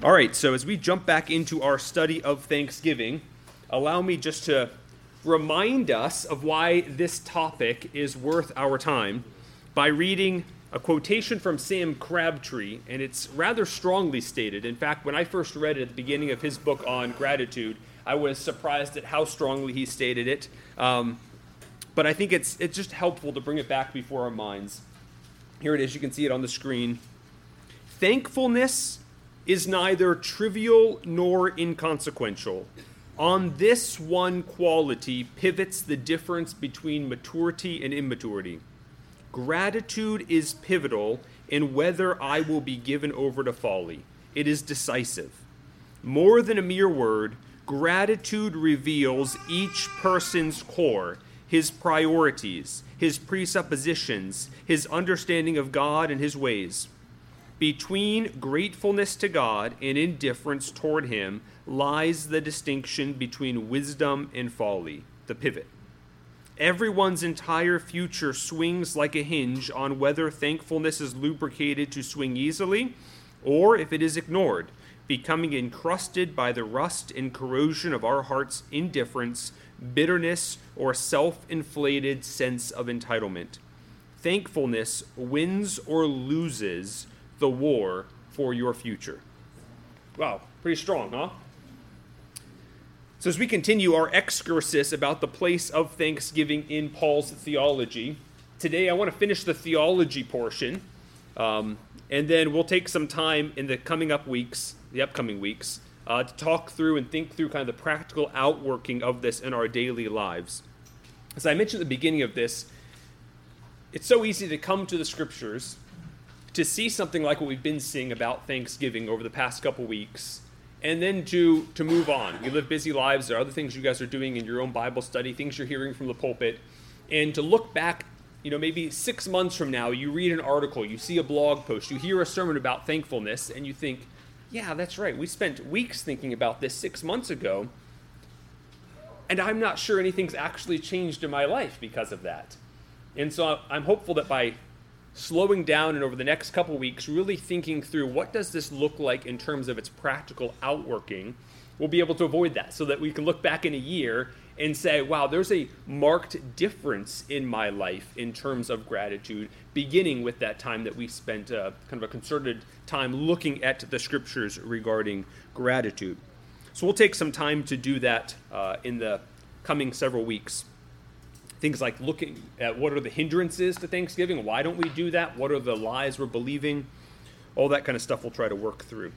All right, so as we jump back into our study of Thanksgiving, allow me just to remind us of why this topic is worth our time by reading a quotation from Sam Crabtree, and it's rather strongly stated. In fact, when I first read it at the beginning of his book on gratitude, I was surprised at how strongly he stated it. Um, but I think it's, it's just helpful to bring it back before our minds. Here it is, you can see it on the screen. Thankfulness is neither trivial nor inconsequential. On this one quality pivots the difference between maturity and immaturity. Gratitude is pivotal in whether I will be given over to folly. It is decisive. More than a mere word, gratitude reveals each person's core, his priorities, his presuppositions, his understanding of God and his ways. Between gratefulness to God and indifference toward Him lies the distinction between wisdom and folly, the pivot. Everyone's entire future swings like a hinge on whether thankfulness is lubricated to swing easily or if it is ignored, becoming encrusted by the rust and corrosion of our heart's indifference, bitterness, or self inflated sense of entitlement. Thankfulness wins or loses the war for your future. Wow, pretty strong, huh? So, as we continue our excursus about the place of thanksgiving in Paul's theology, today I want to finish the theology portion, um, and then we'll take some time in the coming up weeks, the upcoming weeks, uh, to talk through and think through kind of the practical outworking of this in our daily lives. As I mentioned at the beginning of this, it's so easy to come to the scriptures to see something like what we've been seeing about Thanksgiving over the past couple weeks, and then to to move on. You live busy lives. There are other things you guys are doing in your own Bible study, things you're hearing from the pulpit, and to look back. You know, maybe six months from now, you read an article, you see a blog post, you hear a sermon about thankfulness, and you think, yeah, that's right. We spent weeks thinking about this six months ago, and I'm not sure anything's actually changed in my life because of that. And so I'm hopeful that by slowing down and over the next couple weeks really thinking through what does this look like in terms of its practical outworking we'll be able to avoid that so that we can look back in a year and say wow there's a marked difference in my life in terms of gratitude beginning with that time that we spent uh, kind of a concerted time looking at the scriptures regarding gratitude. So we'll take some time to do that uh, in the coming several weeks things like looking at what are the hindrances to Thanksgiving, why don't we do that, what are the lies we're believing, all that kind of stuff we'll try to work through.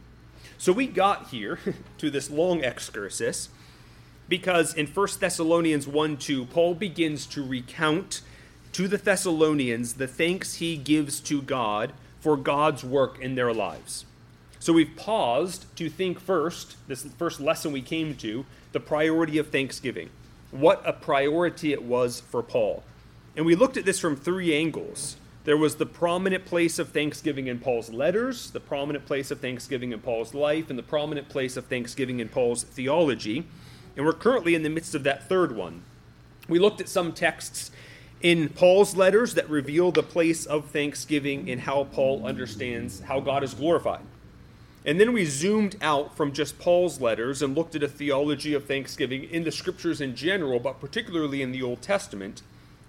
So we got here to this long excursus because in 1 Thessalonians 1 2, Paul begins to recount to the Thessalonians the thanks he gives to God for God's work in their lives. So we've paused to think first, this first lesson we came to, the priority of thanksgiving what a priority it was for Paul. And we looked at this from three angles. There was the prominent place of thanksgiving in Paul's letters, the prominent place of thanksgiving in Paul's life, and the prominent place of thanksgiving in Paul's theology. And we're currently in the midst of that third one. We looked at some texts in Paul's letters that reveal the place of thanksgiving and how Paul understands how God is glorified. And then we zoomed out from just Paul's letters and looked at a theology of thanksgiving in the scriptures in general, but particularly in the Old Testament,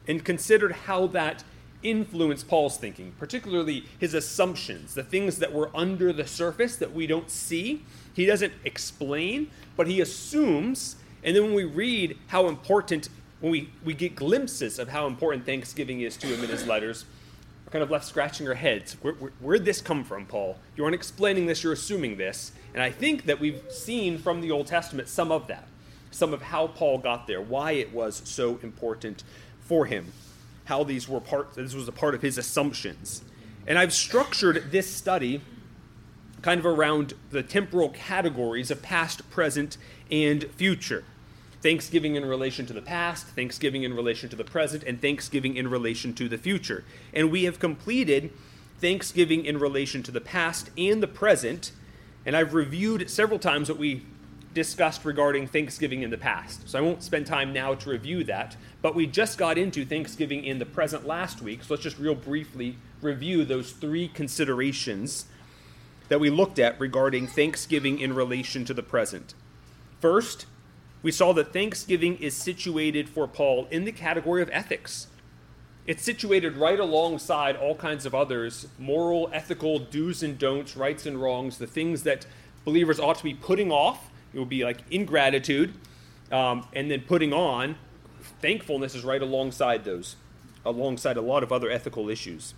and considered how that influenced Paul's thinking, particularly his assumptions, the things that were under the surface that we don't see. He doesn't explain, but he assumes. And then when we read how important, when we, we get glimpses of how important thanksgiving is to him in his letters, kind of left scratching our heads. Where, where, where'd this come from, Paul? You aren't explaining this, you're assuming this. And I think that we've seen from the Old Testament some of that, some of how Paul got there, why it was so important for him, how these were part, this was a part of his assumptions. And I've structured this study kind of around the temporal categories of past, present, and future. Thanksgiving in relation to the past, Thanksgiving in relation to the present, and Thanksgiving in relation to the future. And we have completed Thanksgiving in relation to the past and the present. And I've reviewed several times what we discussed regarding Thanksgiving in the past. So I won't spend time now to review that. But we just got into Thanksgiving in the present last week. So let's just real briefly review those three considerations that we looked at regarding thanksgiving in relation to the present. First, we saw that thanksgiving is situated for Paul in the category of ethics. It's situated right alongside all kinds of others moral, ethical, do's and don'ts, rights and wrongs, the things that believers ought to be putting off. It would be like ingratitude, um, and then putting on thankfulness is right alongside those, alongside a lot of other ethical issues.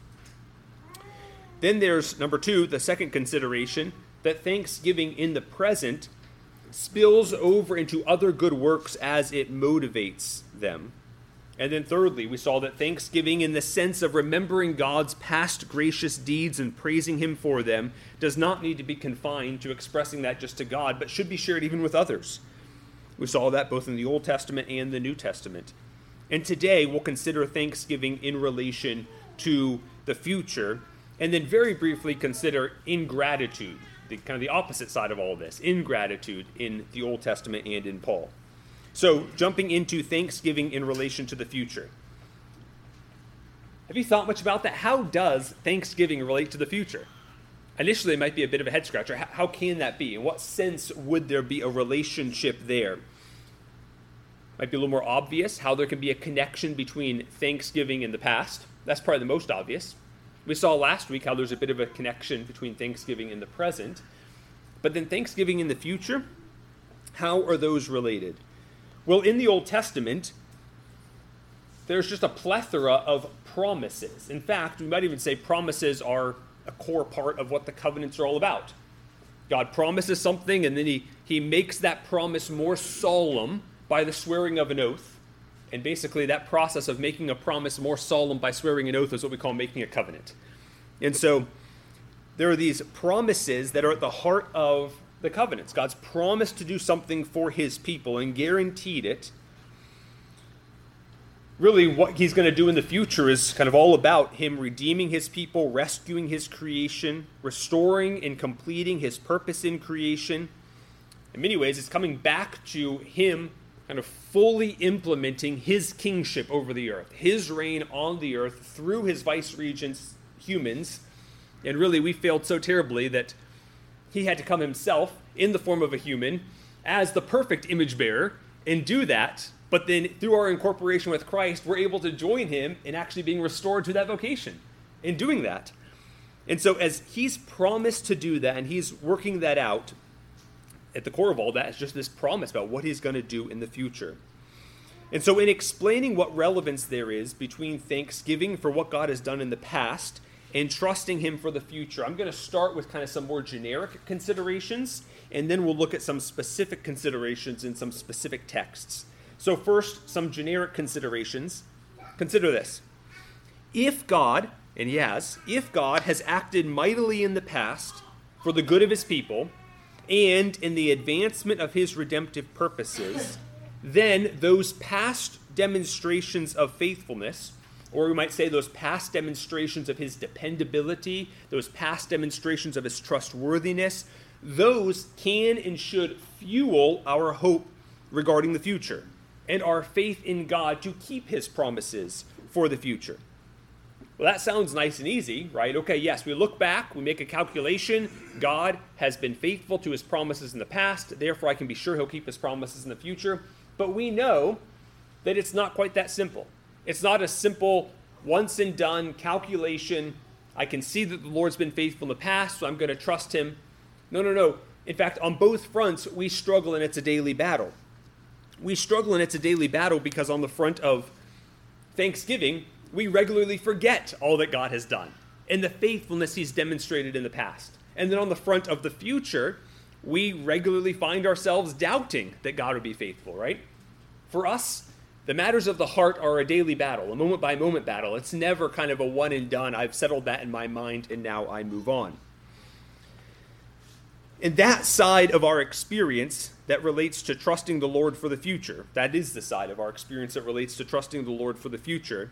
Then there's number two, the second consideration that thanksgiving in the present spills over into other good works as it motivates them. And then, thirdly, we saw that thanksgiving, in the sense of remembering God's past gracious deeds and praising Him for them, does not need to be confined to expressing that just to God, but should be shared even with others. We saw that both in the Old Testament and the New Testament. And today, we'll consider thanksgiving in relation to the future, and then very briefly consider ingratitude, the kind of the opposite side of all this ingratitude in the Old Testament and in Paul. So, jumping into thanksgiving in relation to the future. Have you thought much about that? How does thanksgiving relate to the future? Initially, it might be a bit of a head scratcher. How can that be? In what sense would there be a relationship there? Might be a little more obvious how there can be a connection between thanksgiving and the past. That's probably the most obvious. We saw last week how there's a bit of a connection between thanksgiving and the present. But then thanksgiving in the future, how are those related? Well, in the Old Testament, there's just a plethora of promises. In fact, we might even say promises are a core part of what the covenants are all about. God promises something, and then he, he makes that promise more solemn by the swearing of an oath. And basically, that process of making a promise more solemn by swearing an oath is what we call making a covenant. And so, there are these promises that are at the heart of the covenants. God's promised to do something for his people and guaranteed it. Really, what he's going to do in the future is kind of all about him redeeming his people, rescuing his creation, restoring and completing his purpose in creation. In many ways, it's coming back to him kind of fully implementing his kingship over the earth, his reign on the earth through his vice regents, humans. And really, we failed so terribly that he had to come himself in the form of a human as the perfect image bearer and do that. But then through our incorporation with Christ, we're able to join him in actually being restored to that vocation in doing that. And so, as he's promised to do that and he's working that out, at the core of all that is just this promise about what he's going to do in the future. And so, in explaining what relevance there is between thanksgiving for what God has done in the past and trusting Him for the future. I'm going to start with kind of some more generic considerations, and then we'll look at some specific considerations in some specific texts. So, first, some generic considerations. Consider this. If God, and has, if God has acted mightily in the past for the good of His people and in the advancement of His redemptive purposes, then those past demonstrations of faithfulness or we might say those past demonstrations of his dependability, those past demonstrations of his trustworthiness, those can and should fuel our hope regarding the future and our faith in God to keep his promises for the future. Well, that sounds nice and easy, right? Okay, yes, we look back, we make a calculation. God has been faithful to his promises in the past, therefore, I can be sure he'll keep his promises in the future. But we know that it's not quite that simple. It's not a simple once and done calculation. I can see that the Lord's been faithful in the past, so I'm going to trust him. No, no, no. In fact, on both fronts, we struggle and it's a daily battle. We struggle and it's a daily battle because on the front of Thanksgiving, we regularly forget all that God has done and the faithfulness he's demonstrated in the past. And then on the front of the future, we regularly find ourselves doubting that God would be faithful, right? For us, the matters of the heart are a daily battle, a moment by moment battle. It's never kind of a one and done. I've settled that in my mind and now I move on. And that side of our experience that relates to trusting the Lord for the future, that is the side of our experience that relates to trusting the Lord for the future.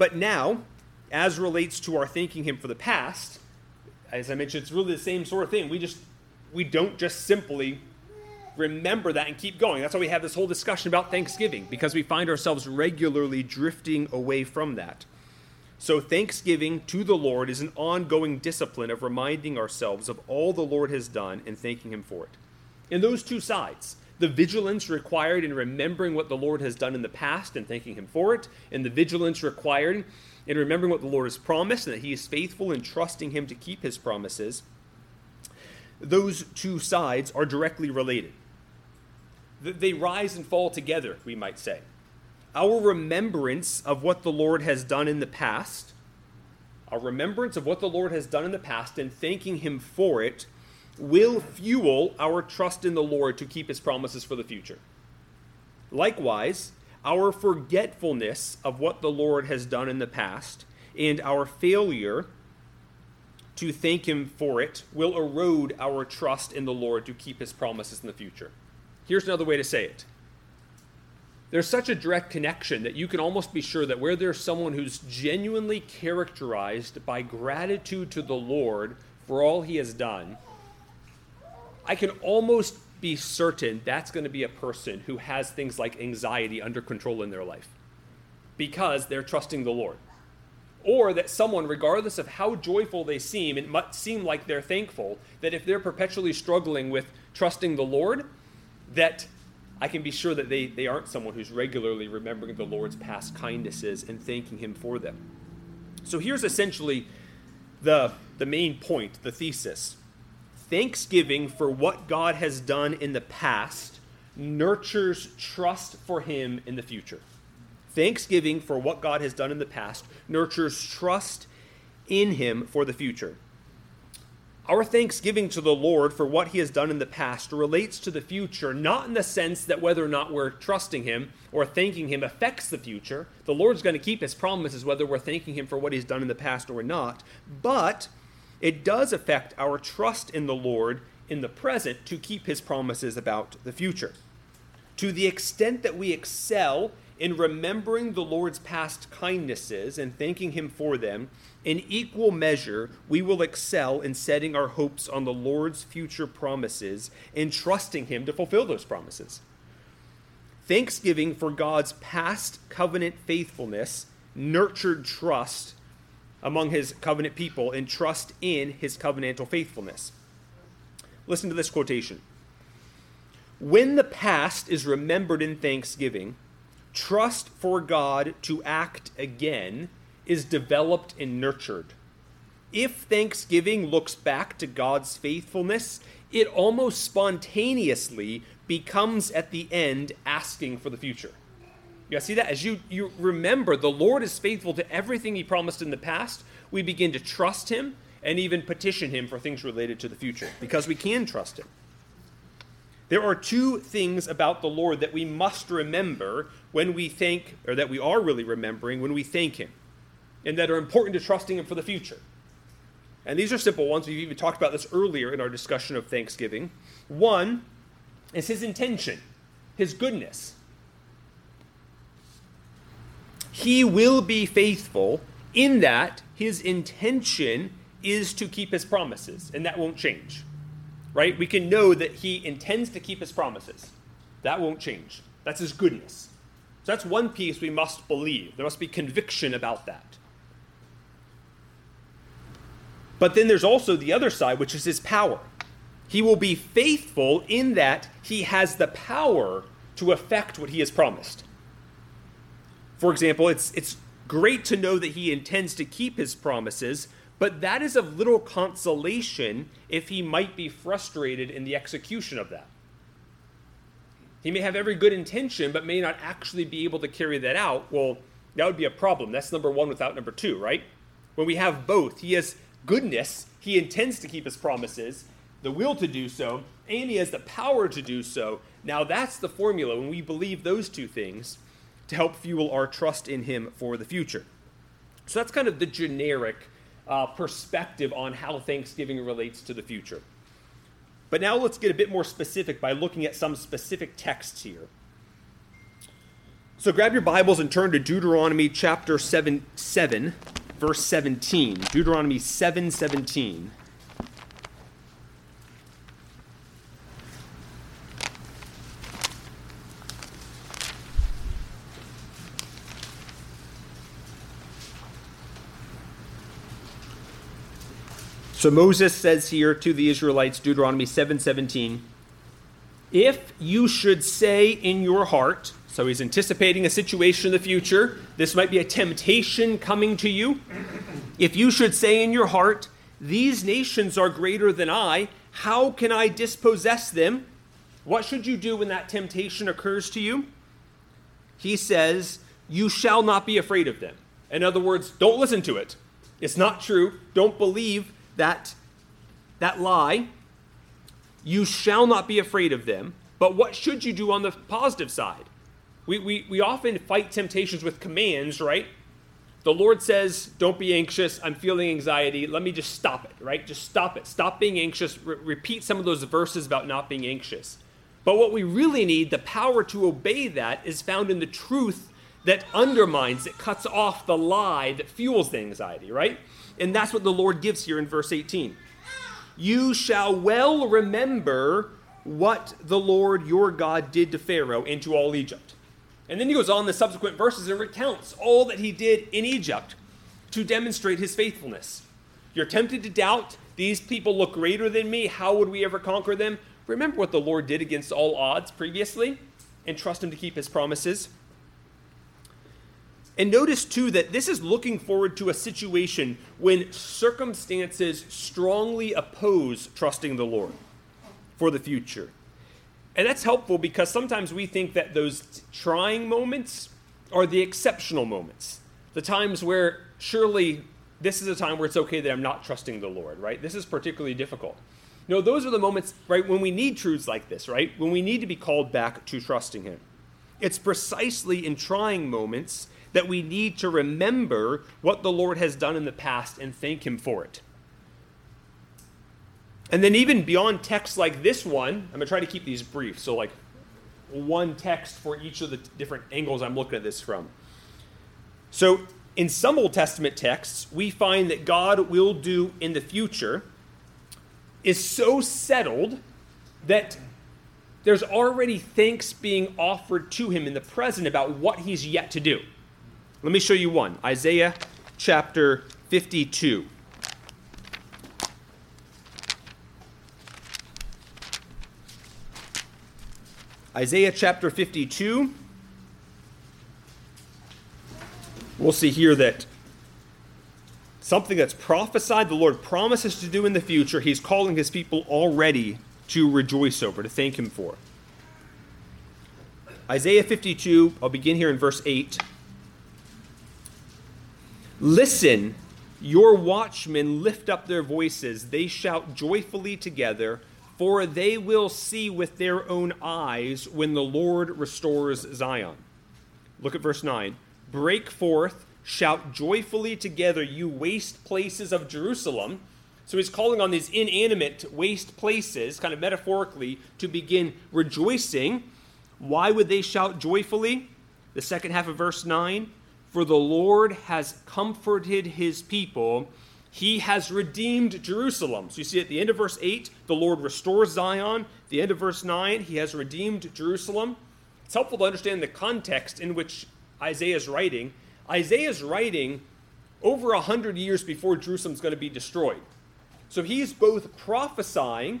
But now, as relates to our thanking Him for the past, as I mentioned, it's really the same sort of thing. We just we don't just simply remember that and keep going. That's why we have this whole discussion about Thanksgiving, because we find ourselves regularly drifting away from that. So, thanksgiving to the Lord is an ongoing discipline of reminding ourselves of all the Lord has done and thanking Him for it. In those two sides, the vigilance required in remembering what the Lord has done in the past and thanking Him for it, and the vigilance required in remembering what the Lord has promised and that He is faithful in trusting Him to keep His promises, those two sides are directly related. They rise and fall together, we might say. Our remembrance of what the Lord has done in the past, our remembrance of what the Lord has done in the past and thanking Him for it, will fuel our trust in the Lord to keep His promises for the future. Likewise, our forgetfulness of what the Lord has done in the past and our failure to thank Him for it will erode our trust in the Lord to keep His promises in the future. Here's another way to say it there's such a direct connection that you can almost be sure that where there's someone who's genuinely characterized by gratitude to the Lord for all He has done, I can almost be certain that's going to be a person who has things like anxiety under control in their life because they're trusting the Lord. Or that someone, regardless of how joyful they seem, it might seem like they're thankful, that if they're perpetually struggling with trusting the Lord, that I can be sure that they, they aren't someone who's regularly remembering the Lord's past kindnesses and thanking Him for them. So here's essentially the, the main point, the thesis. Thanksgiving for what God has done in the past nurtures trust for Him in the future. Thanksgiving for what God has done in the past nurtures trust in Him for the future. Our thanksgiving to the Lord for what He has done in the past relates to the future, not in the sense that whether or not we're trusting Him or thanking Him affects the future. The Lord's going to keep His promises whether we're thanking Him for what He's done in the past or not. But it does affect our trust in the Lord in the present to keep His promises about the future. To the extent that we excel in remembering the Lord's past kindnesses and thanking Him for them, in equal measure, we will excel in setting our hopes on the Lord's future promises and trusting Him to fulfill those promises. Thanksgiving for God's past covenant faithfulness nurtured trust among His covenant people and trust in His covenantal faithfulness. Listen to this quotation. When the past is remembered in thanksgiving, trust for God to act again is developed and nurtured. If Thanksgiving looks back to God's faithfulness, it almost spontaneously becomes at the end asking for the future. You see that? As you, you remember the Lord is faithful to everything He promised in the past, we begin to trust Him and even petition Him for things related to the future because we can trust Him. There are two things about the Lord that we must remember when we thank, or that we are really remembering when we thank Him, and that are important to trusting Him for the future. And these are simple ones. We've even talked about this earlier in our discussion of Thanksgiving. One is His intention, His goodness. He will be faithful in that His intention is to keep His promises, and that won't change right? We can know that he intends to keep his promises. That won't change. That's his goodness. So that's one piece we must believe. There must be conviction about that. But then there's also the other side, which is his power. He will be faithful in that he has the power to effect what he has promised. For example, it's, it's great to know that he intends to keep his promises, but that is of little consolation if he might be frustrated in the execution of that. He may have every good intention, but may not actually be able to carry that out. Well, that would be a problem. That's number one without number two, right? When we have both, he has goodness, he intends to keep his promises, the will to do so, and he has the power to do so. Now, that's the formula when we believe those two things to help fuel our trust in him for the future. So that's kind of the generic uh, perspective on how Thanksgiving relates to the future. But now let's get a bit more specific by looking at some specific texts here. So grab your Bibles and turn to Deuteronomy chapter 7, 7 verse 17. Deuteronomy 7 17. So Moses says here to the Israelites, Deuteronomy 7:17, if you should say in your heart, so he's anticipating a situation in the future, this might be a temptation coming to you. If you should say in your heart, these nations are greater than I, how can I dispossess them? What should you do when that temptation occurs to you? He says, You shall not be afraid of them. In other words, don't listen to it. It's not true. Don't believe that, that lie. You shall not be afraid of them. But what should you do on the positive side? We, we, we often fight temptations with commands, right? The Lord says, Don't be anxious. I'm feeling anxiety. Let me just stop it, right? Just stop it. Stop being anxious. Re- repeat some of those verses about not being anxious. But what we really need, the power to obey that, is found in the truth that undermines, that cuts off the lie that fuels the anxiety, right? And that's what the Lord gives here in verse 18. You shall well remember what the Lord your God did to Pharaoh and to all Egypt. And then he goes on the subsequent verses and recounts all that he did in Egypt to demonstrate his faithfulness. You're tempted to doubt, these people look greater than me. How would we ever conquer them? Remember what the Lord did against all odds previously and trust him to keep his promises. And notice too that this is looking forward to a situation when circumstances strongly oppose trusting the Lord for the future. And that's helpful because sometimes we think that those trying moments are the exceptional moments, the times where surely this is a time where it's okay that I'm not trusting the Lord, right? This is particularly difficult. No, those are the moments, right, when we need truths like this, right? When we need to be called back to trusting Him. It's precisely in trying moments that we need to remember what the Lord has done in the past and thank Him for it. And then, even beyond texts like this one, I'm going to try to keep these brief. So, like one text for each of the different angles I'm looking at this from. So, in some Old Testament texts, we find that God will do in the future is so settled that there's already thanks being offered to him in the present about what he's yet to do. Let me show you one Isaiah chapter 52. Isaiah chapter 52. We'll see here that something that's prophesied, the Lord promises to do in the future, He's calling His people already to rejoice over, to thank Him for. Isaiah 52, I'll begin here in verse 8. Listen, your watchmen lift up their voices, they shout joyfully together for they will see with their own eyes when the Lord restores Zion. Look at verse 9. Break forth, shout joyfully together, you waste places of Jerusalem. So he's calling on these inanimate waste places, kind of metaphorically, to begin rejoicing. Why would they shout joyfully? The second half of verse 9 For the Lord has comforted his people he has redeemed Jerusalem. So you see at the end of verse 8, the Lord restores Zion. the end of verse 9, he has redeemed Jerusalem. It's helpful to understand the context in which Isaiah is writing. Isaiah is writing over a hundred years before Jerusalem's going to be destroyed. So he's both prophesying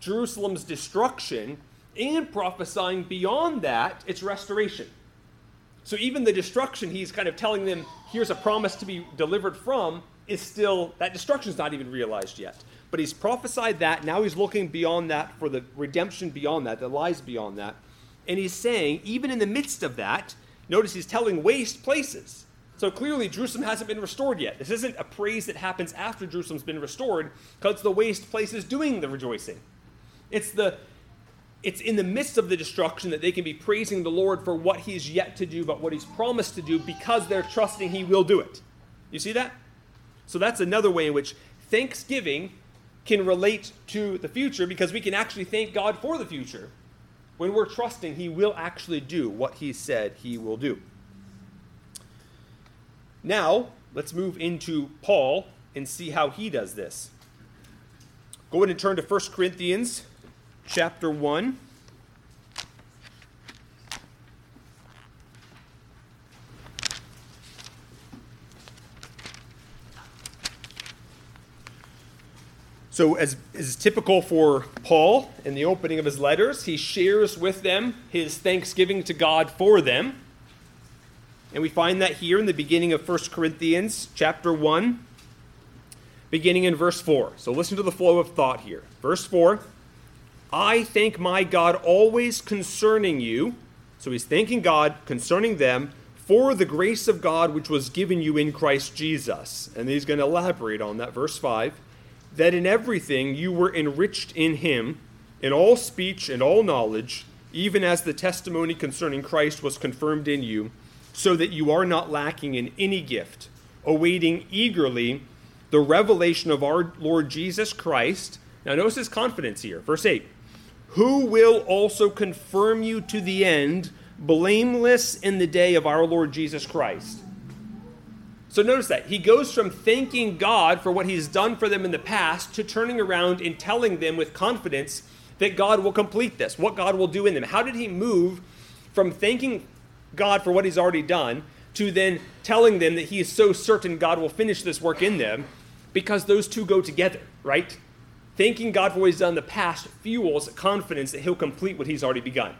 Jerusalem's destruction and prophesying beyond that its restoration. So even the destruction, he's kind of telling them, here's a promise to be delivered from, is still, that destruction's not even realized yet. But he's prophesied that. Now he's looking beyond that for the redemption beyond that, that lies beyond that. And he's saying, even in the midst of that, notice he's telling waste places. So clearly, Jerusalem hasn't been restored yet. This isn't a praise that happens after Jerusalem's been restored, because the waste places doing the rejoicing. It's the it's in the midst of the destruction that they can be praising the Lord for what he's yet to do, but what he's promised to do because they're trusting he will do it. You see that? So that's another way in which thanksgiving can relate to the future because we can actually thank God for the future when we're trusting He will actually do what He said He will do. Now, let's move into Paul and see how he does this. Go ahead and turn to 1 Corinthians chapter 1. So, as is typical for Paul in the opening of his letters, he shares with them his thanksgiving to God for them. And we find that here in the beginning of 1 Corinthians chapter 1, beginning in verse 4. So listen to the flow of thought here. Verse 4 I thank my God always concerning you. So he's thanking God concerning them for the grace of God which was given you in Christ Jesus. And he's going to elaborate on that. Verse 5 that in everything you were enriched in him, in all speech and all knowledge, even as the testimony concerning Christ was confirmed in you, so that you are not lacking in any gift, awaiting eagerly the revelation of our Lord Jesus Christ. Now, notice his confidence here. Verse 8 Who will also confirm you to the end, blameless in the day of our Lord Jesus Christ. So notice that. He goes from thanking God for what he's done for them in the past to turning around and telling them with confidence that God will complete this, what God will do in them. How did he move from thanking God for what he's already done to then telling them that he is so certain God will finish this work in them? Because those two go together, right? Thanking God for what he's done in the past fuels confidence that he'll complete what he's already begun,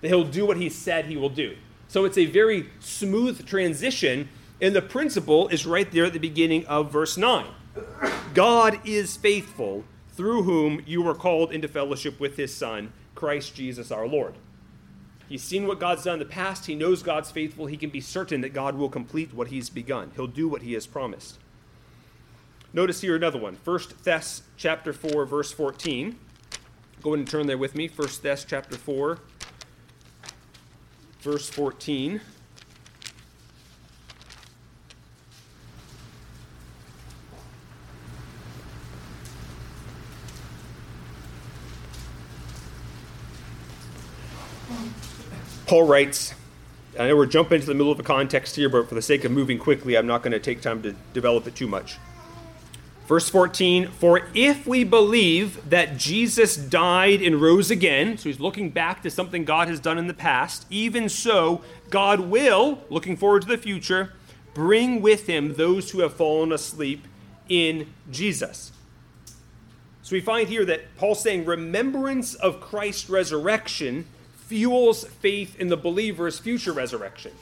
that he'll do what he said he will do. So it's a very smooth transition and the principle is right there at the beginning of verse 9. God is faithful, through whom you were called into fellowship with his Son, Christ Jesus our Lord. He's seen what God's done in the past. He knows God's faithful. He can be certain that God will complete what he's begun. He'll do what he has promised. Notice here another one. 1 Thess chapter 4, verse 14. Go ahead and turn there with me. 1 Thess chapter 4, verse 14. Paul writes, I know we're jumping into the middle of a context here, but for the sake of moving quickly, I'm not going to take time to develop it too much. Verse 14, for if we believe that Jesus died and rose again, so he's looking back to something God has done in the past, even so, God will, looking forward to the future, bring with him those who have fallen asleep in Jesus. So we find here that Paul's saying remembrance of Christ's resurrection fuels faith in the believer's future resurrection.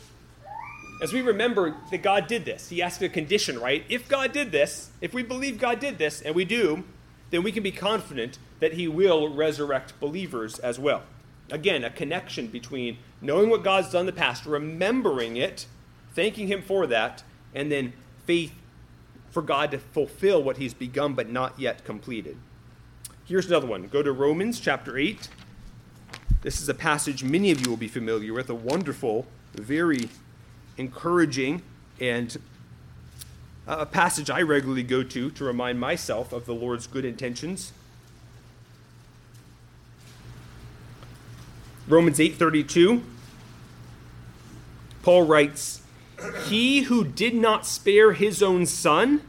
As we remember that God did this, he asked a condition, right? If God did this, if we believe God did this, and we do, then we can be confident that he will resurrect believers as well. Again, a connection between knowing what God's done in the past, remembering it, thanking him for that, and then faith for God to fulfill what he's begun but not yet completed. Here's another one. Go to Romans chapter 8. This is a passage many of you will be familiar with, a wonderful, very encouraging, and a passage I regularly go to to remind myself of the Lord's good intentions. Romans 8:32 Paul writes, "He who did not spare his own son,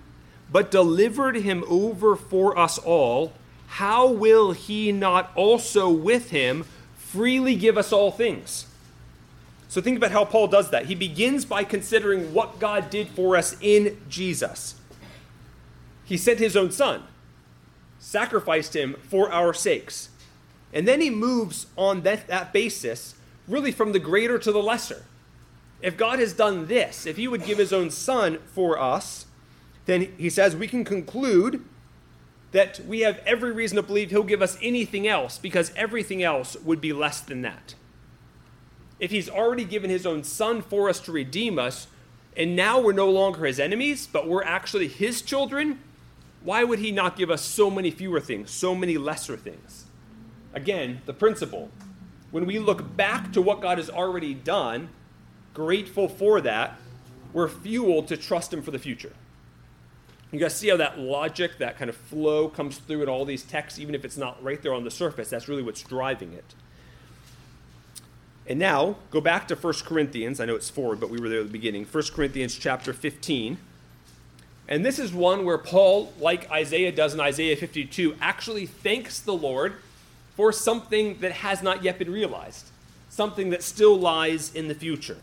but delivered him over for us all, how will he not also with him freely give us all things. So think about how Paul does that. He begins by considering what God did for us in Jesus. He sent his own son, sacrificed him for our sakes. And then he moves on that, that basis, really from the greater to the lesser. If God has done this, if he would give his own son for us, then he says we can conclude that we have every reason to believe he'll give us anything else because everything else would be less than that. If he's already given his own son for us to redeem us, and now we're no longer his enemies, but we're actually his children, why would he not give us so many fewer things, so many lesser things? Again, the principle. When we look back to what God has already done, grateful for that, we're fueled to trust him for the future. You guys see how that logic, that kind of flow comes through in all these texts, even if it's not right there on the surface. That's really what's driving it. And now, go back to 1 Corinthians. I know it's forward, but we were there at the beginning. 1 Corinthians chapter 15. And this is one where Paul, like Isaiah does in Isaiah 52, actually thanks the Lord for something that has not yet been realized, something that still lies in the future.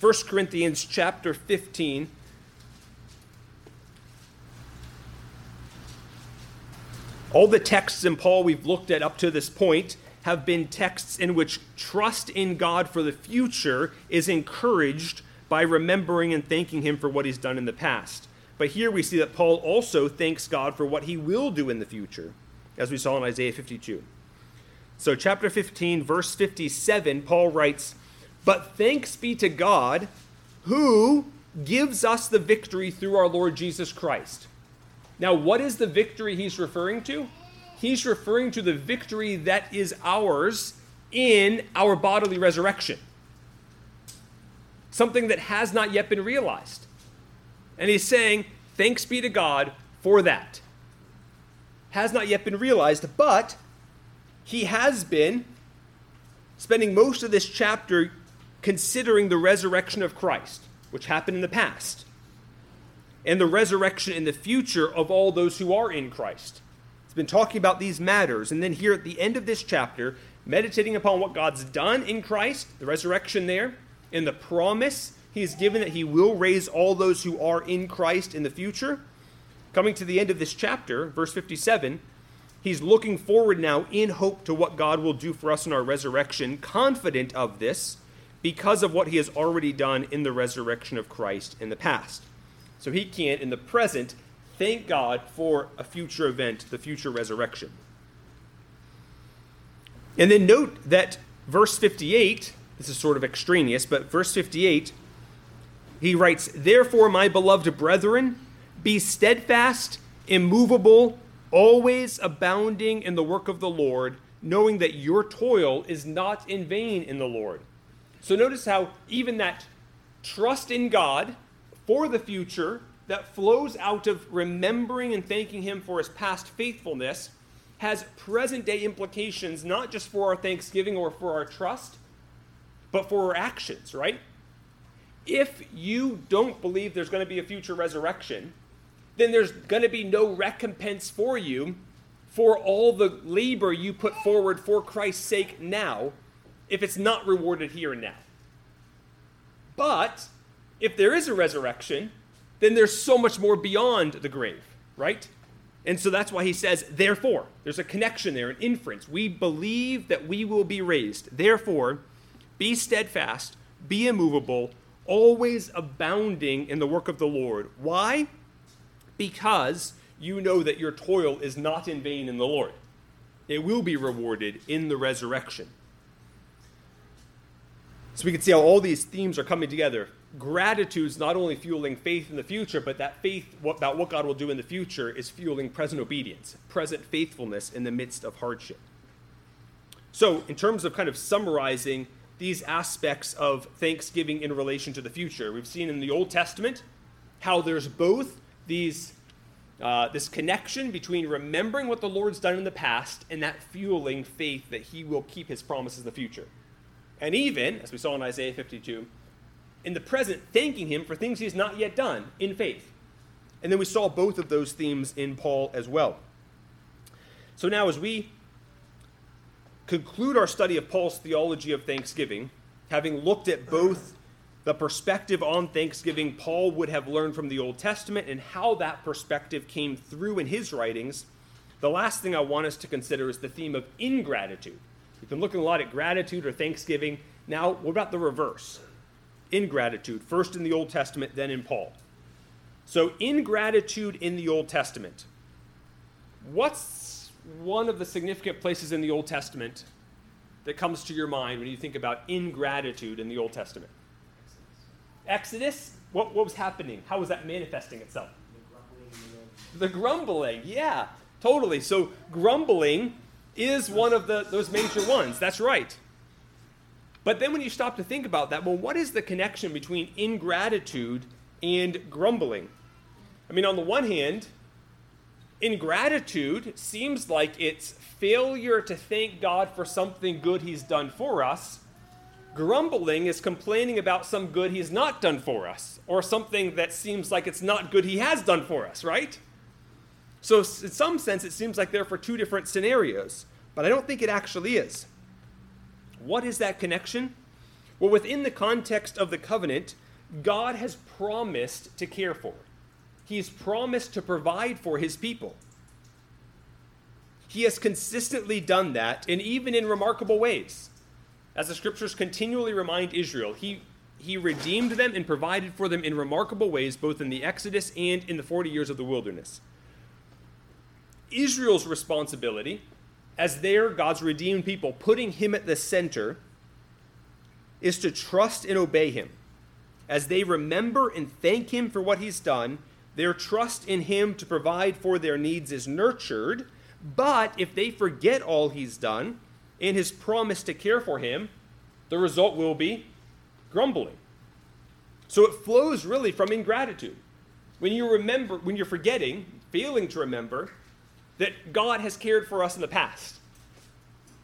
1 Corinthians chapter 15 All the texts in Paul we've looked at up to this point have been texts in which trust in God for the future is encouraged by remembering and thanking Him for what He's done in the past. But here we see that Paul also thanks God for what He will do in the future, as we saw in Isaiah 52. So, chapter 15, verse 57, Paul writes, But thanks be to God who gives us the victory through our Lord Jesus Christ. Now, what is the victory he's referring to? He's referring to the victory that is ours in our bodily resurrection. Something that has not yet been realized. And he's saying, Thanks be to God for that. Has not yet been realized, but he has been spending most of this chapter considering the resurrection of Christ, which happened in the past, and the resurrection in the future of all those who are in Christ. He's been talking about these matters. And then here at the end of this chapter, meditating upon what God's done in Christ, the resurrection there, and the promise he has given that he will raise all those who are in Christ in the future. Coming to the end of this chapter, verse 57, he's looking forward now in hope to what God will do for us in our resurrection, confident of this because of what he has already done in the resurrection of Christ in the past. So he can, in the present, thank God for a future event, the future resurrection. And then note that verse 58, this is sort of extraneous, but verse 58, he writes, Therefore, my beloved brethren, be steadfast, immovable, always abounding in the work of the Lord, knowing that your toil is not in vain in the Lord. So notice how even that trust in God for the future that flows out of remembering and thanking Him for His past faithfulness has present day implications, not just for our thanksgiving or for our trust, but for our actions, right? If you don't believe there's going to be a future resurrection, then there's going to be no recompense for you for all the labor you put forward for Christ's sake now if it's not rewarded here and now. But if there is a resurrection, then there's so much more beyond the grave, right? And so that's why he says, therefore. There's a connection there, an inference. We believe that we will be raised. Therefore, be steadfast, be immovable, always abounding in the work of the Lord. Why? Because you know that your toil is not in vain in the Lord. It will be rewarded in the resurrection. So we can see how all these themes are coming together gratitude is not only fueling faith in the future, but that faith about what God will do in the future is fueling present obedience, present faithfulness in the midst of hardship. So, in terms of kind of summarizing these aspects of thanksgiving in relation to the future, we've seen in the Old Testament how there's both these uh, this connection between remembering what the Lord's done in the past and that fueling faith that He will keep His promises in the future. And even, as we saw in Isaiah 52, in the present thanking him for things he has not yet done in faith. And then we saw both of those themes in Paul as well. So now, as we conclude our study of Paul's theology of thanksgiving, having looked at both the perspective on thanksgiving Paul would have learned from the Old Testament and how that perspective came through in his writings, the last thing I want us to consider is the theme of ingratitude. We've been looking a lot at gratitude or thanksgiving. Now, what about the reverse? Ingratitude, first in the Old Testament, then in Paul. So, ingratitude in the Old Testament. What's one of the significant places in the Old Testament that comes to your mind when you think about ingratitude in the Old Testament? Exodus? What, what was happening? How was that manifesting itself? The grumbling, yeah, totally. So, grumbling is one of the, those major ones. That's right. But then when you stop to think about that, well, what is the connection between ingratitude and grumbling? I mean, on the one hand, ingratitude seems like it's failure to thank God for something good He's done for us. Grumbling is complaining about some good He's not done for us, or something that seems like it's not good He has done for us, right? So, in some sense, it seems like they're for two different scenarios, but I don't think it actually is. What is that connection? Well, within the context of the covenant, God has promised to care for. He's promised to provide for his people. He has consistently done that, and even in remarkable ways. As the scriptures continually remind Israel, he, he redeemed them and provided for them in remarkable ways, both in the Exodus and in the 40 years of the wilderness. Israel's responsibility, as their God's redeemed people, putting him at the center, is to trust and obey him. As they remember and thank him for what he's done, their trust in him to provide for their needs is nurtured. But if they forget all he's done and his promise to care for him, the result will be grumbling. So it flows really from ingratitude. When you remember, when you're forgetting, failing to remember that God has cared for us in the past,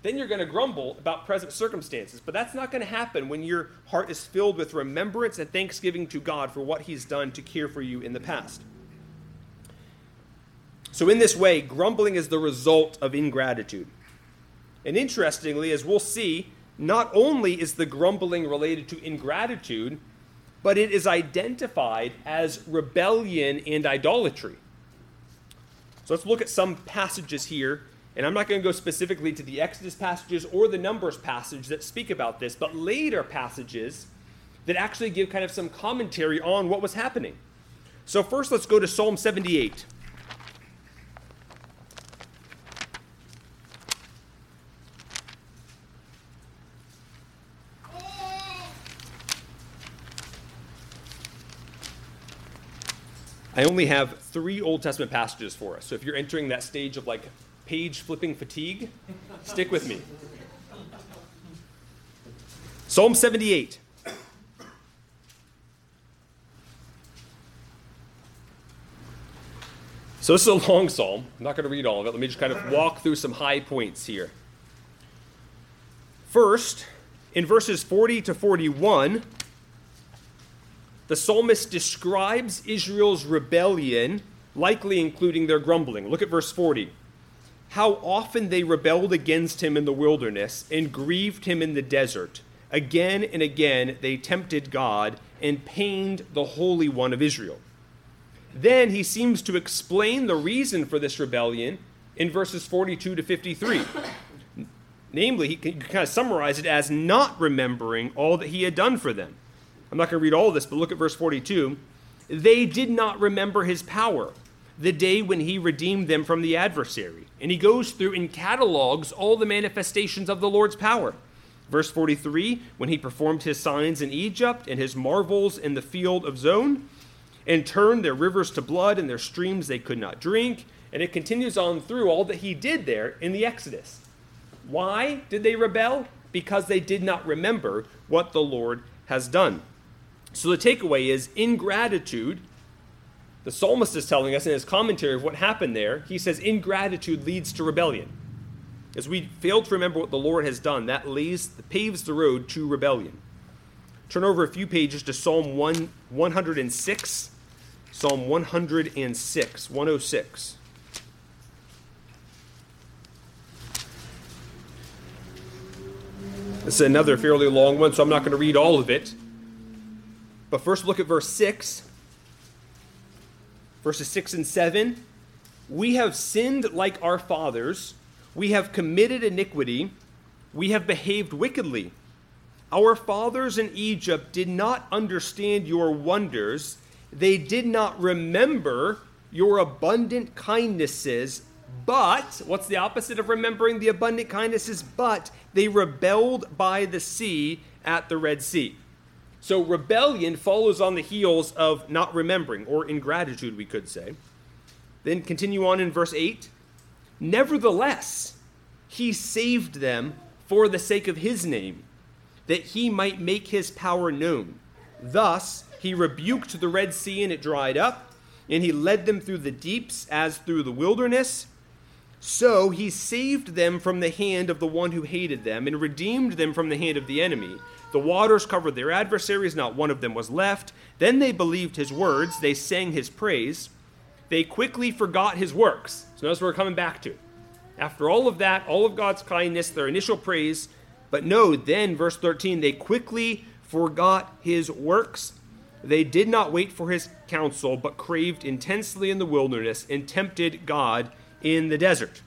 then you're going to grumble about present circumstances. But that's not going to happen when your heart is filled with remembrance and thanksgiving to God for what He's done to care for you in the past. So, in this way, grumbling is the result of ingratitude. And interestingly, as we'll see, not only is the grumbling related to ingratitude, but it is identified as rebellion and idolatry. So let's look at some passages here. And I'm not going to go specifically to the Exodus passages or the Numbers passage that speak about this, but later passages that actually give kind of some commentary on what was happening. So, first, let's go to Psalm 78. I only have three Old Testament passages for us. So if you're entering that stage of like page flipping fatigue, stick with me. Psalm 78. So this is a long psalm. I'm not going to read all of it. Let me just kind of walk through some high points here. First, in verses 40 to 41, the psalmist describes Israel's rebellion, likely including their grumbling. Look at verse 40. How often they rebelled against him in the wilderness and grieved him in the desert. Again and again they tempted God and pained the Holy One of Israel. Then he seems to explain the reason for this rebellion in verses 42 to 53. Namely, he can kind of summarize it as not remembering all that he had done for them. I'm not going to read all of this, but look at verse 42. They did not remember his power, the day when he redeemed them from the adversary. And he goes through and catalogs all the manifestations of the Lord's power. Verse 43 when he performed his signs in Egypt and his marvels in the field of Zoan, and turned their rivers to blood and their streams they could not drink. And it continues on through all that he did there in the Exodus. Why did they rebel? Because they did not remember what the Lord has done. So the takeaway is ingratitude. The psalmist is telling us in his commentary of what happened there, he says ingratitude leads to rebellion. As we fail to remember what the Lord has done, that lays, paves the road to rebellion. Turn over a few pages to Psalm 1, 106. Psalm 106, 106. This is another fairly long one, so I'm not going to read all of it. But first, look at verse 6. Verses 6 and 7. We have sinned like our fathers. We have committed iniquity. We have behaved wickedly. Our fathers in Egypt did not understand your wonders. They did not remember your abundant kindnesses. But, what's the opposite of remembering the abundant kindnesses? But they rebelled by the sea at the Red Sea. So rebellion follows on the heels of not remembering, or ingratitude, we could say. Then continue on in verse 8. Nevertheless, he saved them for the sake of his name, that he might make his power known. Thus, he rebuked the Red Sea and it dried up, and he led them through the deeps as through the wilderness. So he saved them from the hand of the one who hated them, and redeemed them from the hand of the enemy. The waters covered their adversaries, not one of them was left. Then they believed his words, they sang his praise. They quickly forgot his works. So notice we're coming back to. After all of that, all of God's kindness, their initial praise, but no, then, verse 13, they quickly forgot his works. They did not wait for his counsel, but craved intensely in the wilderness and tempted God in the desert.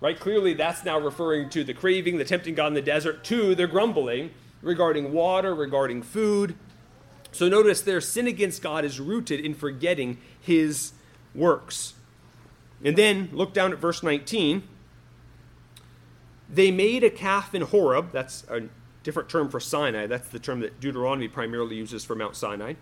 Right? Clearly, that's now referring to the craving, the tempting God in the desert, to their grumbling regarding water, regarding food. So notice their sin against God is rooted in forgetting his works. And then look down at verse 19. They made a calf in Horeb. That's a different term for Sinai. That's the term that Deuteronomy primarily uses for Mount Sinai.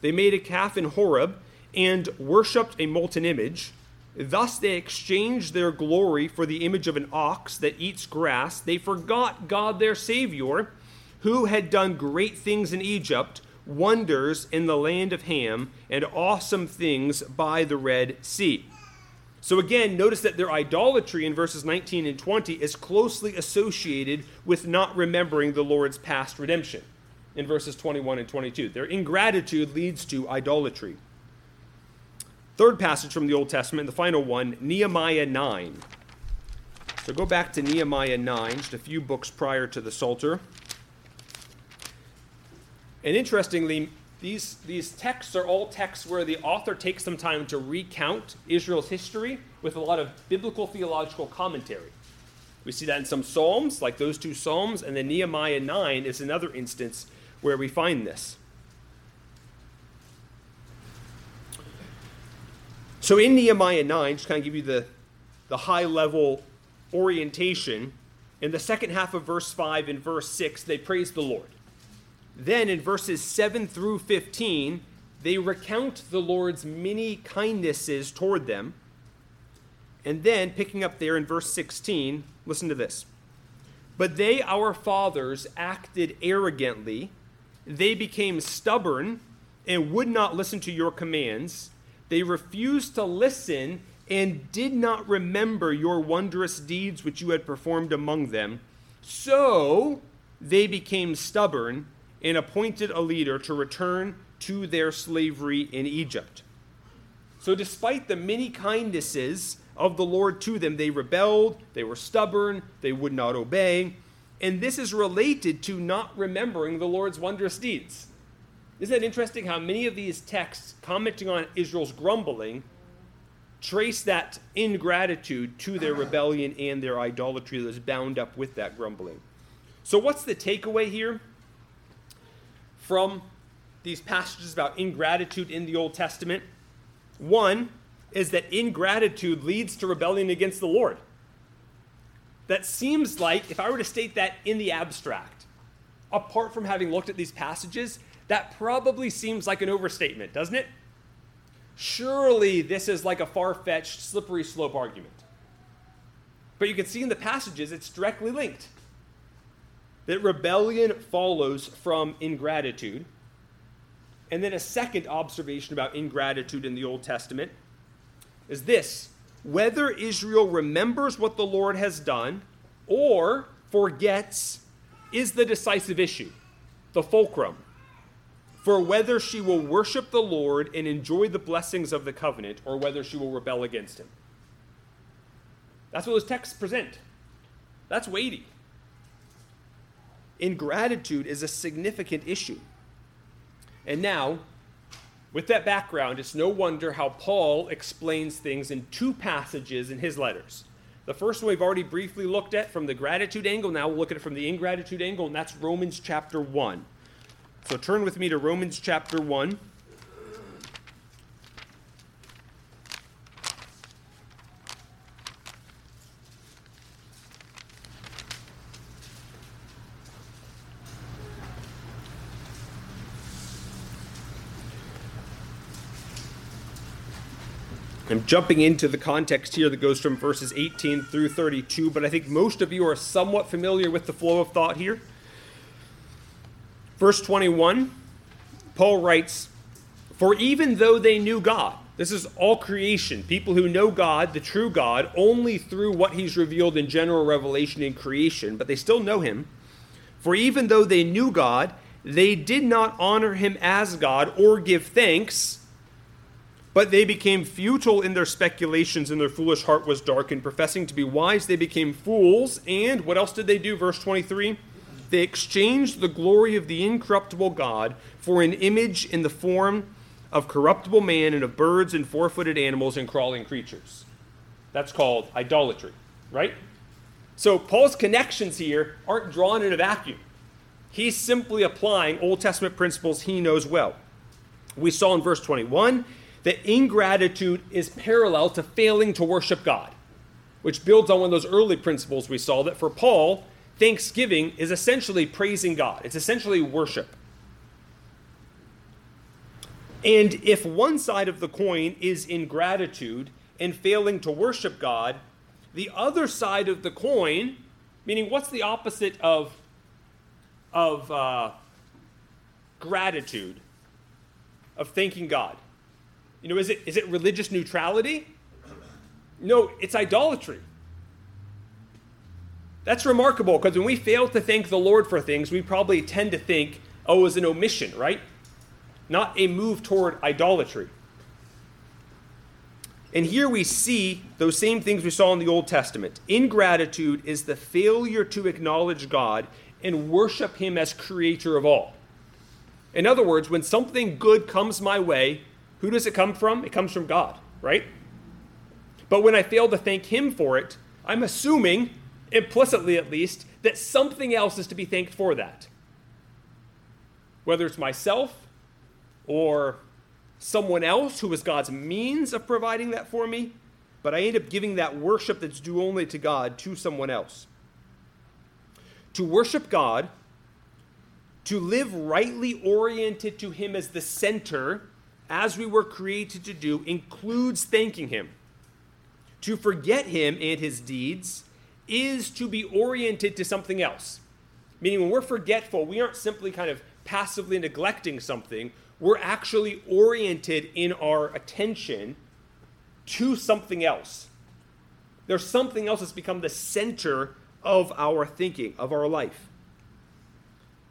They made a calf in Horeb and worshipped a molten image. Thus they exchanged their glory for the image of an ox that eats grass. They forgot God their Savior, who had done great things in Egypt, wonders in the land of Ham, and awesome things by the Red Sea. So again, notice that their idolatry in verses 19 and 20 is closely associated with not remembering the Lord's past redemption in verses 21 and 22. Their ingratitude leads to idolatry. Third passage from the Old Testament, the final one, Nehemiah 9. So go back to Nehemiah 9, just a few books prior to the Psalter. And interestingly, these, these texts are all texts where the author takes some time to recount Israel's history with a lot of biblical theological commentary. We see that in some Psalms, like those two Psalms, and then Nehemiah 9 is another instance where we find this. So in Nehemiah 9, just kind of give you the, the high level orientation, in the second half of verse 5 and verse 6, they praise the Lord. Then in verses 7 through 15, they recount the Lord's many kindnesses toward them. And then, picking up there in verse 16, listen to this. But they, our fathers, acted arrogantly. They became stubborn and would not listen to your commands. They refused to listen and did not remember your wondrous deeds which you had performed among them. So they became stubborn and appointed a leader to return to their slavery in Egypt. So, despite the many kindnesses of the Lord to them, they rebelled, they were stubborn, they would not obey. And this is related to not remembering the Lord's wondrous deeds. Isn't that interesting how many of these texts commenting on Israel's grumbling trace that ingratitude to their rebellion and their idolatry that is bound up with that grumbling? So, what's the takeaway here? From these passages about ingratitude in the Old Testament. One is that ingratitude leads to rebellion against the Lord. That seems like, if I were to state that in the abstract, apart from having looked at these passages, that probably seems like an overstatement, doesn't it? Surely this is like a far fetched, slippery slope argument. But you can see in the passages it's directly linked that rebellion follows from ingratitude. And then a second observation about ingratitude in the Old Testament is this whether Israel remembers what the Lord has done or forgets is the decisive issue, the fulcrum, for whether she will worship the Lord and enjoy the blessings of the covenant or whether she will rebel against him. That's what those texts present. That's weighty ingratitude is a significant issue. And now, with that background, it's no wonder how Paul explains things in two passages in his letters. The first one we've already briefly looked at from the gratitude angle. Now we'll look at it from the ingratitude angle, and that's Romans chapter 1. So turn with me to Romans chapter 1. Jumping into the context here that goes from verses 18 through 32, but I think most of you are somewhat familiar with the flow of thought here. Verse 21, Paul writes, For even though they knew God, this is all creation, people who know God, the true God, only through what he's revealed in general revelation in creation, but they still know him. For even though they knew God, they did not honor him as God or give thanks but they became futile in their speculations, and their foolish heart was darkened. Professing to be wise, they became fools. And what else did they do? Verse 23 They exchanged the glory of the incorruptible God for an image in the form of corruptible man and of birds and four footed animals and crawling creatures. That's called idolatry. right? So Paul's connections here aren't drawn in a vacuum. He's simply applying Old Testament principles he knows well. We saw in verse 21 that ingratitude is parallel to failing to worship God, which builds on one of those early principles we saw that for Paul, thanksgiving is essentially praising God, it's essentially worship. And if one side of the coin is ingratitude and failing to worship God, the other side of the coin, meaning what's the opposite of, of uh, gratitude, of thanking God? You know, is it, is it religious neutrality? No, it's idolatry. That's remarkable because when we fail to thank the Lord for things, we probably tend to think, oh, it was an omission, right? Not a move toward idolatry. And here we see those same things we saw in the Old Testament. Ingratitude is the failure to acknowledge God and worship Him as creator of all. In other words, when something good comes my way, who does it come from? It comes from God, right? But when I fail to thank Him for it, I'm assuming, implicitly at least, that something else is to be thanked for that. Whether it's myself or someone else who was God's means of providing that for me, but I end up giving that worship that's due only to God to someone else. To worship God, to live rightly oriented to Him as the center as we were created to do, includes thanking Him. To forget Him and His deeds is to be oriented to something else. Meaning, when we're forgetful, we aren't simply kind of passively neglecting something, we're actually oriented in our attention to something else. There's something else that's become the center of our thinking, of our life.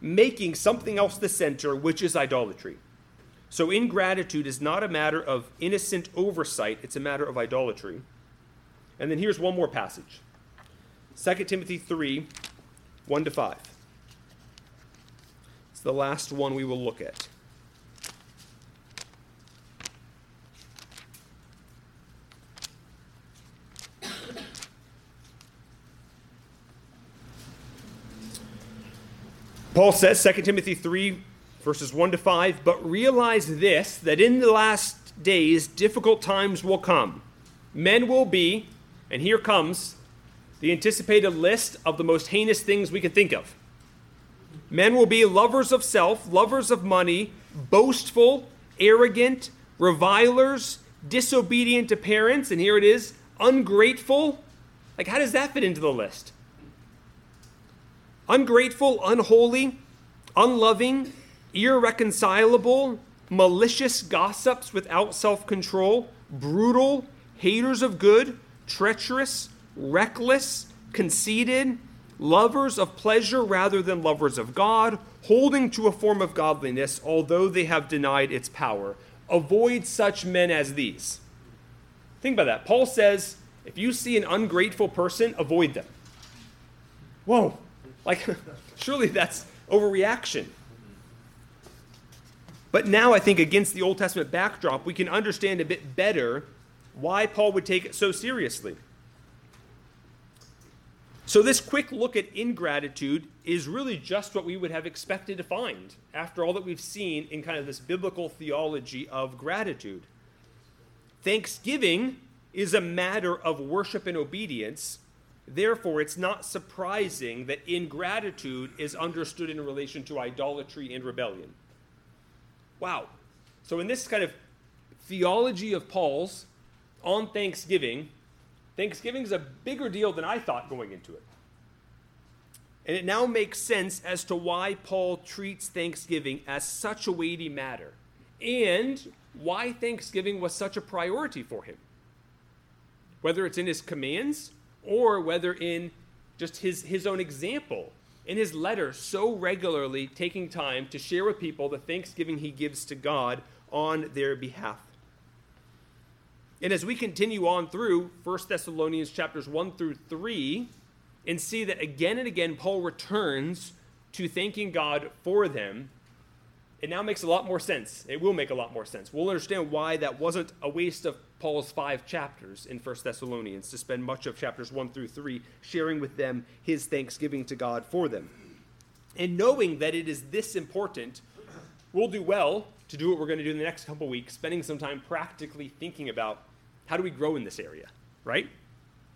Making something else the center, which is idolatry. So ingratitude is not a matter of innocent oversight, it's a matter of idolatry. And then here's one more passage 2 Timothy 3 1 to 5. It's the last one we will look at. Paul says, 2 Timothy 3 verses 1 to 5. But realize this that in the last days difficult times will come. Men will be, and here comes the anticipated list of the most heinous things we can think of. Men will be lovers of self, lovers of money, boastful, arrogant, revilers, disobedient to parents, and here it is, ungrateful. Like, how does that fit into the list? Ungrateful, unholy, unloving, irreconcilable, malicious gossips without self control, brutal, haters of good, treacherous, reckless, conceited, lovers of pleasure rather than lovers of God, holding to a form of godliness, although they have denied its power. Avoid such men as these. Think about that. Paul says, if you see an ungrateful person, avoid them. Whoa. Like, surely that's overreaction. But now I think against the Old Testament backdrop, we can understand a bit better why Paul would take it so seriously. So, this quick look at ingratitude is really just what we would have expected to find after all that we've seen in kind of this biblical theology of gratitude. Thanksgiving is a matter of worship and obedience. Therefore, it's not surprising that ingratitude is understood in relation to idolatry and rebellion. Wow. So, in this kind of theology of Paul's on Thanksgiving, Thanksgiving is a bigger deal than I thought going into it. And it now makes sense as to why Paul treats Thanksgiving as such a weighty matter and why Thanksgiving was such a priority for him. Whether it's in his commands or whether in just his, his own example in his letter so regularly taking time to share with people the thanksgiving he gives to God on their behalf. And as we continue on through 1 Thessalonians chapters 1 through 3 and see that again and again Paul returns to thanking God for them, it now makes a lot more sense. It will make a lot more sense. We'll understand why that wasn't a waste of Paul's five chapters in 1 Thessalonians to spend much of chapters 1 through 3 sharing with them his thanksgiving to God for them. And knowing that it is this important, we'll do well to do what we're going to do in the next couple weeks, spending some time practically thinking about how do we grow in this area, right?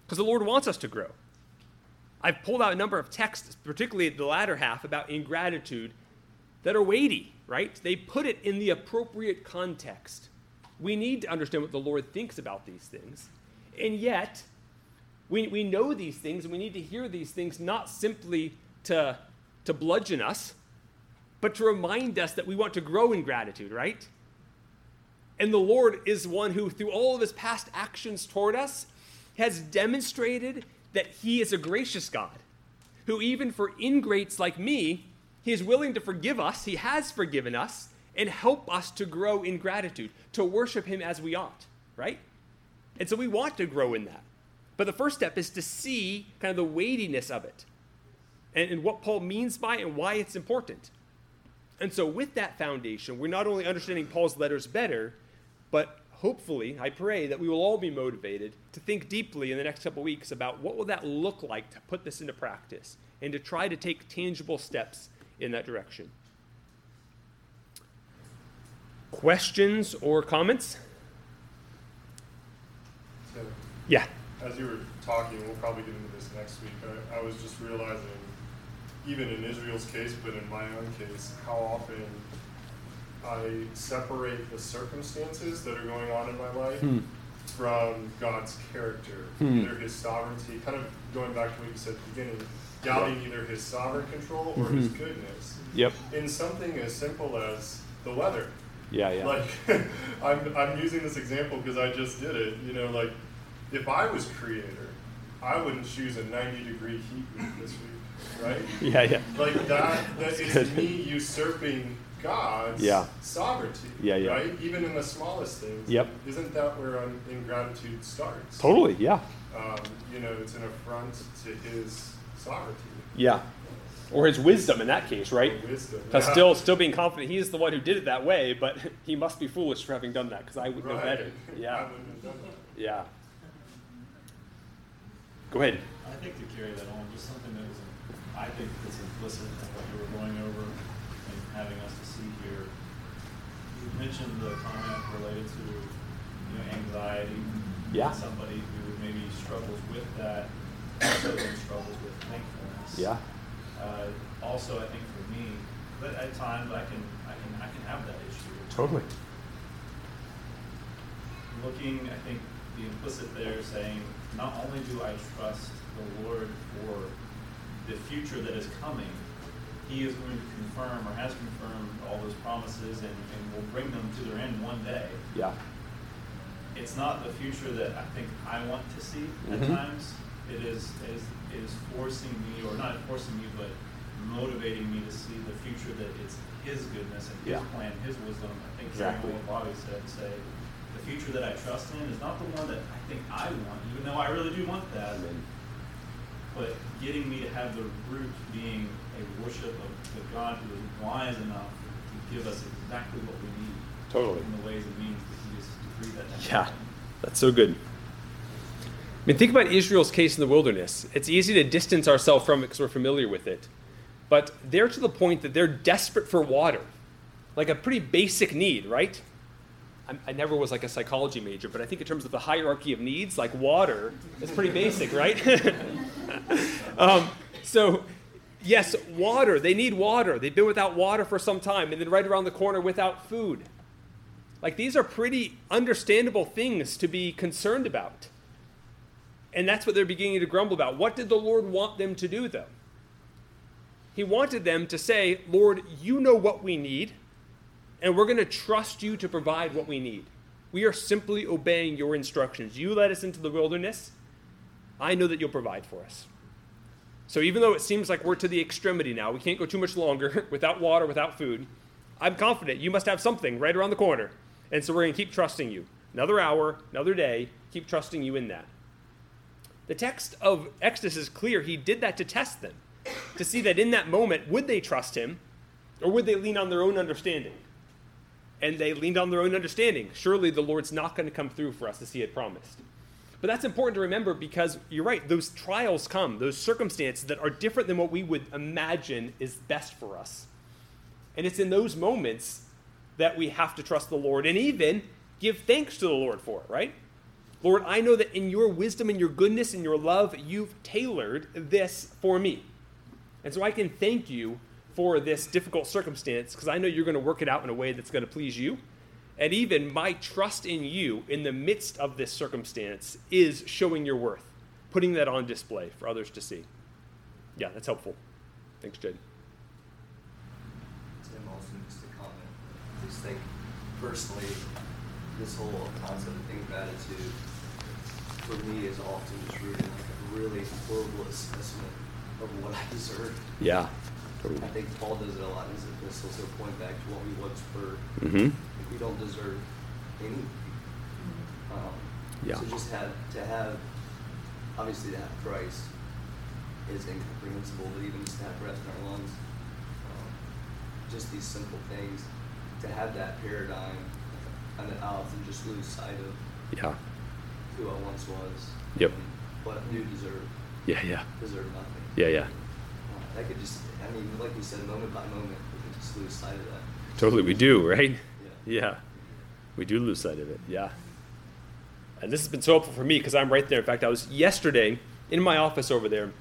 Because the Lord wants us to grow. I've pulled out a number of texts, particularly the latter half, about ingratitude that are weighty, right? They put it in the appropriate context. We need to understand what the Lord thinks about these things. And yet, we, we know these things and we need to hear these things not simply to, to bludgeon us, but to remind us that we want to grow in gratitude, right? And the Lord is one who, through all of his past actions toward us, has demonstrated that he is a gracious God, who, even for ingrates like me, he is willing to forgive us, he has forgiven us, and help us to grow in gratitude, to worship him as we ought, right? And so we want to grow in that. But the first step is to see kind of the weightiness of it and, and what Paul means by it and why it's important. And so, with that foundation, we're not only understanding Paul's letters better, but hopefully, I pray that we will all be motivated to think deeply in the next couple weeks about what will that look like to put this into practice and to try to take tangible steps in that direction. Questions or comments? So, Yeah. as you were talking, we'll probably get into this next week. I, I was just realizing, even in Israel's case, but in my own case, how often I separate the circumstances that are going on in my life Hmm. from God's character, Hmm. either His sovereignty, kind of going back to what you said at the beginning, doubting either His sovereign control or His Mhm. goodness Yep. in something as simple as the weather. Yeah, yeah. Like, I'm, I'm using this example because I just did it. You know, like, if I was creator, I wouldn't choose a 90 degree heat week this week, right? yeah, yeah. Like, that, that is good. me usurping God's Yeah. sovereignty, Yeah, yeah. right? Even in the smallest things. Yep. Isn't that where ingratitude starts? Totally, yeah. Um, you know, it's an affront to his sovereignty. Yeah. Or his wisdom in that case, right? Wisdom. Because Yeah. still, still being confident he is the one who did it that way, but he must be foolish for having done that because I would know better. Yeah, wouldn't have done that. yeah. Go ahead. I think to carry that on, just something that was, I think that's implicit in what you were going over and having us to see here. You mentioned the comment related to, you know, anxiety. Yeah. Somebody who maybe struggles with that, also then struggles with thankfulness. Yeah. Uh, also, I think for me, but at times I can, I can, I can have that issue. Totally. looking, I think the implicit there saying, not only do I trust the Lord for the future that is coming, He is going to confirm or has confirmed all those promises and, and will bring them to their end one day. Yeah. It's not the future that I think I want to see at Mhm. times. It is, it is, is forcing me, or not forcing me, but motivating me to see the future that it's His goodness and His Yeah. plan, His wisdom. I think Exactly. what Bobby said, say, the future that I trust in is not the one that I think I want, even though I really do want that. But getting me to have the root being a worship of the God who is wise enough to give us exactly what we need Totally. in the ways and means that He has decreed that. Yeah, that's so good. I mean, think about Israel's case in the wilderness. It's easy to distance ourselves from it because we're familiar with it. But they're to the point that they're desperate for water, like a pretty basic need, right? I never was like a psychology major, but I think in terms of the hierarchy of needs, like water is pretty basic, right? um, so, yes, water. They need water. They've been without water for some time, and then right around the corner without food. Like these are pretty understandable things to be concerned about. And that's what they're beginning to grumble about. What did the Lord want them to do, though? He wanted them to say, Lord, you know what we need, and we're going to trust you to provide what we need. We are simply obeying your instructions. You led us into the wilderness. I know that you'll provide for us. So even though it seems like we're to the extremity now, we can't go too much longer without water, without food, I'm confident you must have something right around the corner. And so we're going to keep trusting you. Another hour, another day, keep trusting you in that. The text of Exodus is clear. He did that to test them, to see that in that moment, would they trust him or would they lean on their own understanding? and they leaned on their own understanding. Surely the Lord's not going to come through for us as He had promised. But that's important to remember because you're right, those trials come, those circumstances that are different than what we would imagine is best for us. And it's in those moments that we have to trust the Lord and even give thanks to the Lord for it, right? Lord, I know that in your wisdom and your goodness and your love, you've tailored this for me. And so I can thank you for this difficult circumstance because I know you're going to work it out in a way that's going to please you. And even my trust in you in the midst of this circumstance is showing your worth, putting that on display for others to see. Yeah, that's helpful. Thanks, Jed. Tim, also just a comment. Just think personally, this whole concept of think gratitude for me is often just rooted in like a really horrible assessment of what I deserve. Yeah. I think Paul does it a lot in his epistles. He'll point back to what we once were. Mm-hmm. We don't deserve anything. Um, Yeah. So just have to have, obviously, to have Christ is incomprehensible, but even just to have breath in our lungs, um, just these simple things, to have that paradigm, and I often just lose sight of Yeah. who I once was. Yep. and What I do deserve, Yeah, yeah. deserve nothing. Yeah, yeah. Uh, That could just, I mean, like you said, moment by moment, we could just lose sight of that. Totally, we do, right? Yeah. Yeah. We do lose sight of it. Yeah. And this has been so helpful for me because I'm right there. In fact, I was yesterday in my office over there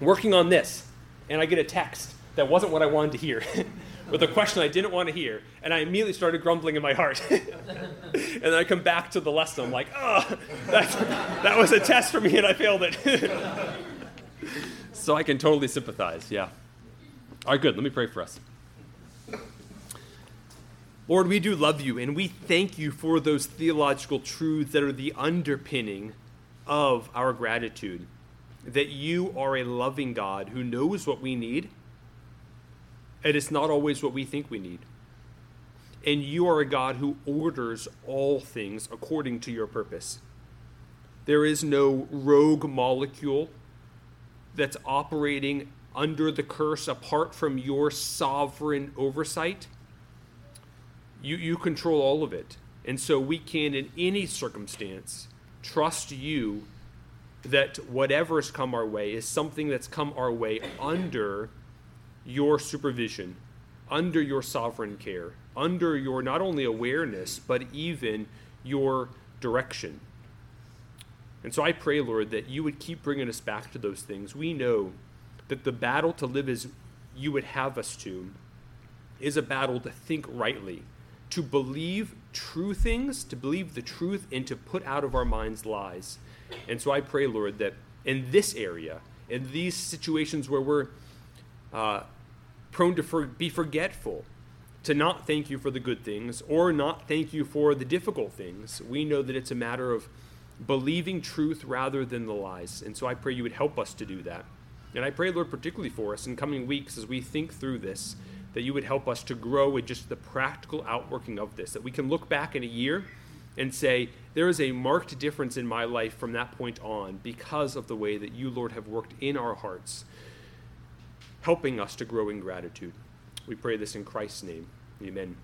working on this, and I get a text that wasn't what I wanted to hear, with a question I didn't want to hear, and I immediately started grumbling in my heart. and then I come back to the lesson. I'm like, oh, that was a test for me, and I failed it. so I can totally sympathize. Yeah. All right, good. Let me pray for us. Lord, we do love you, and we thank you for those theological truths that are the underpinning of our gratitude. That you are a loving God who knows what we need, it's not always what we think we need. And you are a God who orders all things according to your purpose. There is no rogue molecule that's operating under the curse apart from your sovereign oversight you, you control all of it. And so we can, in any circumstance, trust you that whatever's come our way is something that's come our way under your supervision, under your sovereign care, under your not only awareness, but even your direction. And so I pray, Lord, that you would keep bringing us back to those things. We know that the battle to live as you would have us to is a battle to think rightly, to believe true things, to believe the truth, and to put out of our minds lies. And so I pray, Lord, that in this area, in these situations where we're uh, prone to for, be forgetful, to not thank you for the good things or not thank you for the difficult things, we know that it's a matter of believing truth rather than the lies. And so I pray you would help us to do that. And I pray, Lord, particularly for us in coming weeks as we think through this that you would help us to grow in just the practical outworking of this, that we can look back in a year and say, there is a marked difference in my life from that point on because of the way that you, Lord, have worked in our hearts, helping us to grow in gratitude. We pray this in Christ's name. Amen.